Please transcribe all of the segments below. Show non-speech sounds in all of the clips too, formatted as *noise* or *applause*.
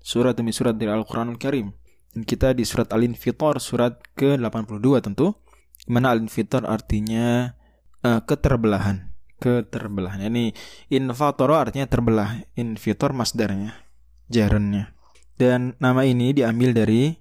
surat demi surat dari Al-Quranul Karim. Dan kita di surat Al-Infitar surat ke-82 tentu. Di mana Al-Infitar artinya uh, keterbelahan. Keterbelahan. Ini infatoro artinya terbelah. Infitar masdarnya Jarennya Dan nama ini diambil dari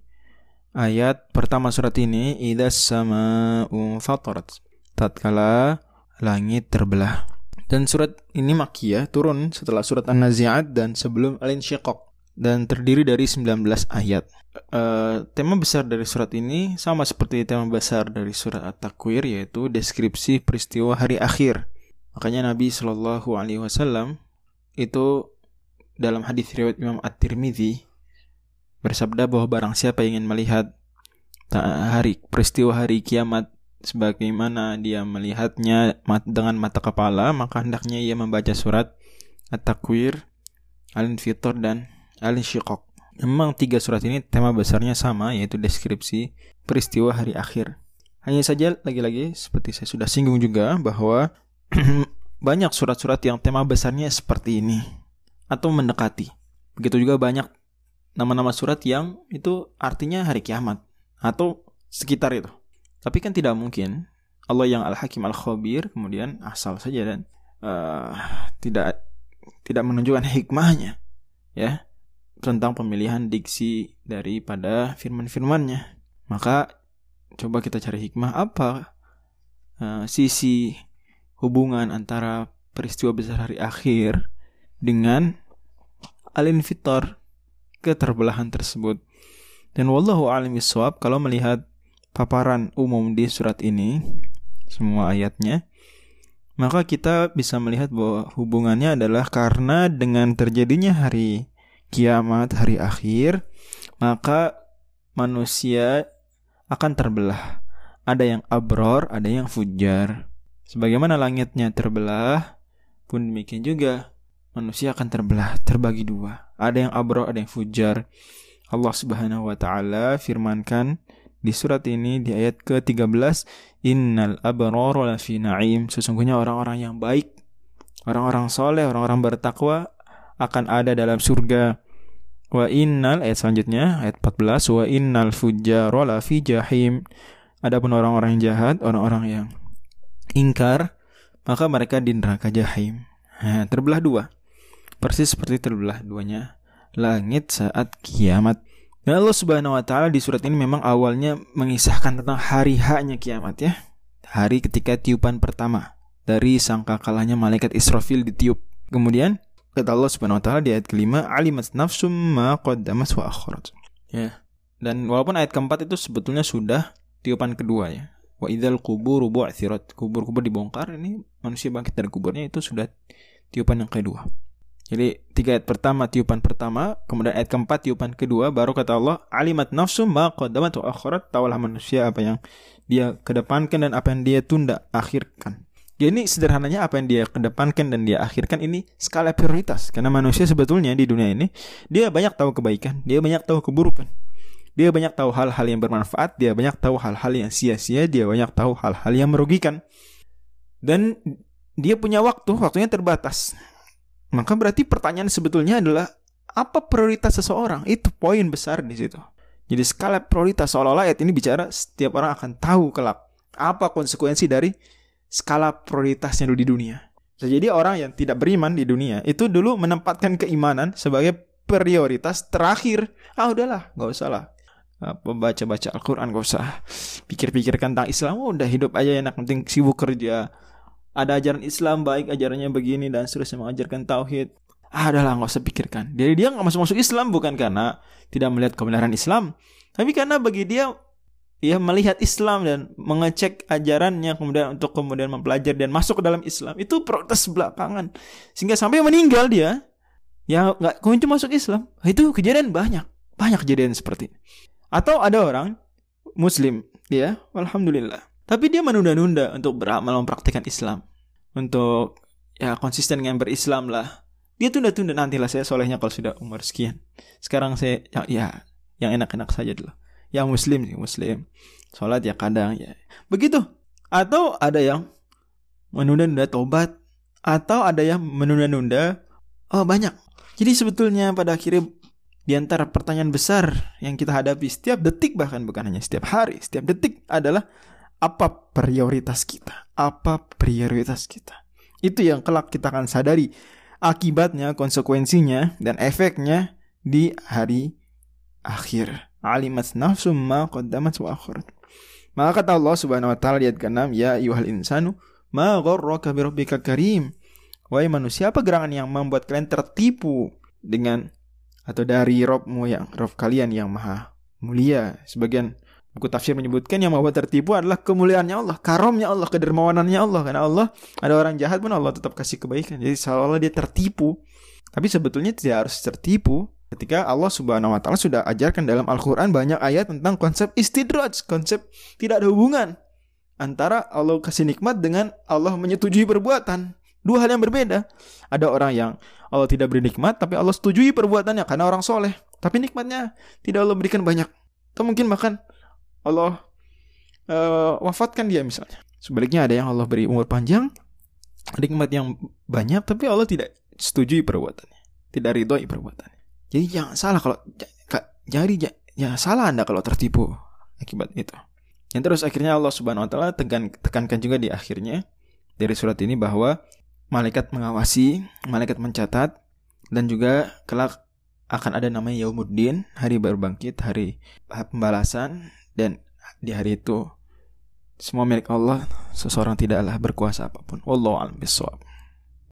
ayat pertama surat ini idas sama fatarat. Tatkala langit terbelah. Dan surat ini makiyah turun setelah surat An-Nazi'at dan sebelum Al-Insyiqaq dan terdiri dari 19 ayat. Uh, tema besar dari surat ini sama seperti tema besar dari surat At-Takwir yaitu deskripsi peristiwa hari akhir. Makanya Nabi Shallallahu alaihi wasallam itu dalam hadis riwayat Imam At-Tirmidzi bersabda bahwa barang siapa ingin melihat hari peristiwa hari kiamat sebagaimana dia melihatnya dengan mata kepala maka hendaknya ia membaca surat At-Takwir, Al-Infitar dan Al-Insyiqaq. Memang tiga surat ini tema besarnya sama yaitu deskripsi peristiwa hari akhir. Hanya saja lagi-lagi seperti saya sudah singgung juga bahwa *clears throat* banyak surat-surat yang tema besarnya seperti ini atau mendekati. Begitu juga banyak nama-nama surat yang itu artinya hari kiamat atau sekitar itu. Tapi kan tidak mungkin Allah yang Al-Hakim Al-Khabir kemudian asal saja dan uh, tidak tidak menunjukkan hikmahnya ya tentang pemilihan diksi daripada firman-firmannya. Maka coba kita cari hikmah apa uh, sisi hubungan antara peristiwa besar hari akhir dengan al-infitar keterbelahan tersebut. Dan wallahu alam bisawab kalau melihat paparan umum di surat ini semua ayatnya maka kita bisa melihat bahwa hubungannya adalah karena dengan terjadinya hari kiamat, hari akhir, maka manusia akan terbelah. Ada yang abror, ada yang fujar. Sebagaimana langitnya terbelah, pun demikian juga manusia akan terbelah, terbagi dua. Ada yang abror, ada yang fujar. Allah Subhanahu wa taala firmankan di surat ini di ayat ke-13 innal abrara lafi na'im sesungguhnya orang-orang yang baik orang-orang soleh orang-orang bertakwa akan ada dalam surga wa innal ayat selanjutnya ayat 14 wa innal fujjara lafi jahim adapun orang-orang yang jahat orang-orang yang ingkar maka mereka di neraka jahim nah, terbelah dua persis seperti terbelah duanya langit saat kiamat. Dan Allah Subhanahu wa taala di surat ini memang awalnya mengisahkan tentang hari haknya kiamat ya. Hari ketika tiupan pertama dari sangkakalanya malaikat Israfil ditiup. Kemudian kata Allah Subhanahu wa taala di ayat kelima alimat nafsum ma qaddamat wa akhirat. Ya. Dan walaupun ayat keempat itu sebetulnya sudah tiupan kedua ya. Wa idzal qubur bu'thirat. Kubur-kubur dibongkar ini manusia bangkit dari kuburnya itu sudah tiupan yang kedua. Jadi tiga ayat pertama tiupan pertama, kemudian ayat keempat tiupan kedua, baru kata Allah, alimat nafsu ma qaddamat wa akhirat, tawalah manusia apa yang dia kedepankan dan apa yang dia tunda akhirkan. Jadi ini sederhananya apa yang dia kedepankan dan dia akhirkan ini skala prioritas karena manusia sebetulnya di dunia ini dia banyak tahu kebaikan, dia banyak tahu keburukan. Dia banyak tahu hal-hal yang bermanfaat, dia banyak tahu hal-hal yang sia-sia, dia banyak tahu hal-hal yang merugikan. Dan dia punya waktu, waktunya terbatas. Maka berarti pertanyaan sebetulnya adalah apa prioritas seseorang? Itu poin besar di situ. Jadi skala prioritas seolah-olah ayat ini bicara setiap orang akan tahu kelak apa konsekuensi dari skala prioritasnya dulu di dunia. Jadi orang yang tidak beriman di dunia itu dulu menempatkan keimanan sebagai prioritas terakhir. Ah udahlah, nggak usah lah. Apa baca-baca Al-Quran gak usah pikir-pikirkan tentang Islam oh, udah hidup aja enak penting sibuk kerja ada ajaran Islam baik ajarannya begini dan seterusnya mengajarkan tauhid ah adalah nggak usah pikirkan jadi dia nggak masuk masuk Islam bukan karena tidak melihat kebenaran Islam tapi karena bagi dia ia melihat Islam dan mengecek ajarannya kemudian untuk kemudian mempelajari dan masuk ke dalam Islam itu protes belakangan sehingga sampai meninggal dia ya nggak kunjung masuk Islam itu kejadian banyak Banyak kejadian seperti ini. Atau ada orang muslim, dia alhamdulillah. Tapi dia menunda-nunda untuk beramal mempraktikkan Islam. Untuk ya konsisten dengan berislam lah. Dia tunda-tunda nantilah saya solehnya kalau sudah umur sekian. Sekarang saya ya, ya yang enak-enak saja dulu. Yang muslim sih muslim. Sholat ya kadang ya. Begitu. Atau ada yang menunda-nunda tobat. Atau ada yang menunda-nunda. Oh banyak. Jadi sebetulnya pada akhirnya di antara pertanyaan besar yang kita hadapi setiap detik bahkan bukan hanya setiap hari, setiap detik adalah apa prioritas kita? Apa prioritas kita? Itu yang kelak kita akan sadari akibatnya, konsekuensinya dan efeknya di hari akhir. Alimat nafsum ma qaddamat wa akhirat. Maka kata Allah Subhanahu wa taala ayat ke-6, ya ayyuhal insanu ma gharraka bi rabbika karim. Wahai manusia, apa gerangan yang membuat kalian tertipu dengan atau dari Robmu yang Rob kalian yang maha mulia. Sebagian buku tafsir menyebutkan yang membuat tertipu adalah kemuliaannya Allah, karomnya Allah, kedermawanannya Allah. Karena Allah ada orang jahat pun Allah tetap kasih kebaikan. Jadi seolah dia tertipu. Tapi sebetulnya tidak harus tertipu. Ketika Allah Subhanahu wa taala sudah ajarkan dalam Al-Qur'an banyak ayat tentang konsep istidraj, konsep tidak ada hubungan antara Allah kasih nikmat dengan Allah menyetujui perbuatan. Dua hal yang berbeda. Ada orang yang Allah tidak beri nikmat, tapi Allah setujui perbuatannya karena orang soleh. Tapi nikmatnya tidak Allah berikan banyak. Atau mungkin bahkan Allah uh, wafatkan dia misalnya. Sebaliknya ada yang Allah beri umur panjang, nikmat yang banyak, tapi Allah tidak setujui perbuatannya. Tidak ridhoi perbuatannya. Jadi jangan salah kalau jadi ya salah Anda kalau tertipu akibat itu. Yang terus akhirnya Allah Subhanahu wa taala tekan, tekankan juga di akhirnya dari surat ini bahwa malaikat mengawasi, malaikat mencatat, dan juga kelak akan ada namanya Yaumuddin, hari baru bangkit, hari pembalasan, dan di hari itu semua milik Allah, seseorang tidaklah berkuasa apa pun. Wallahu a'lam bishawab.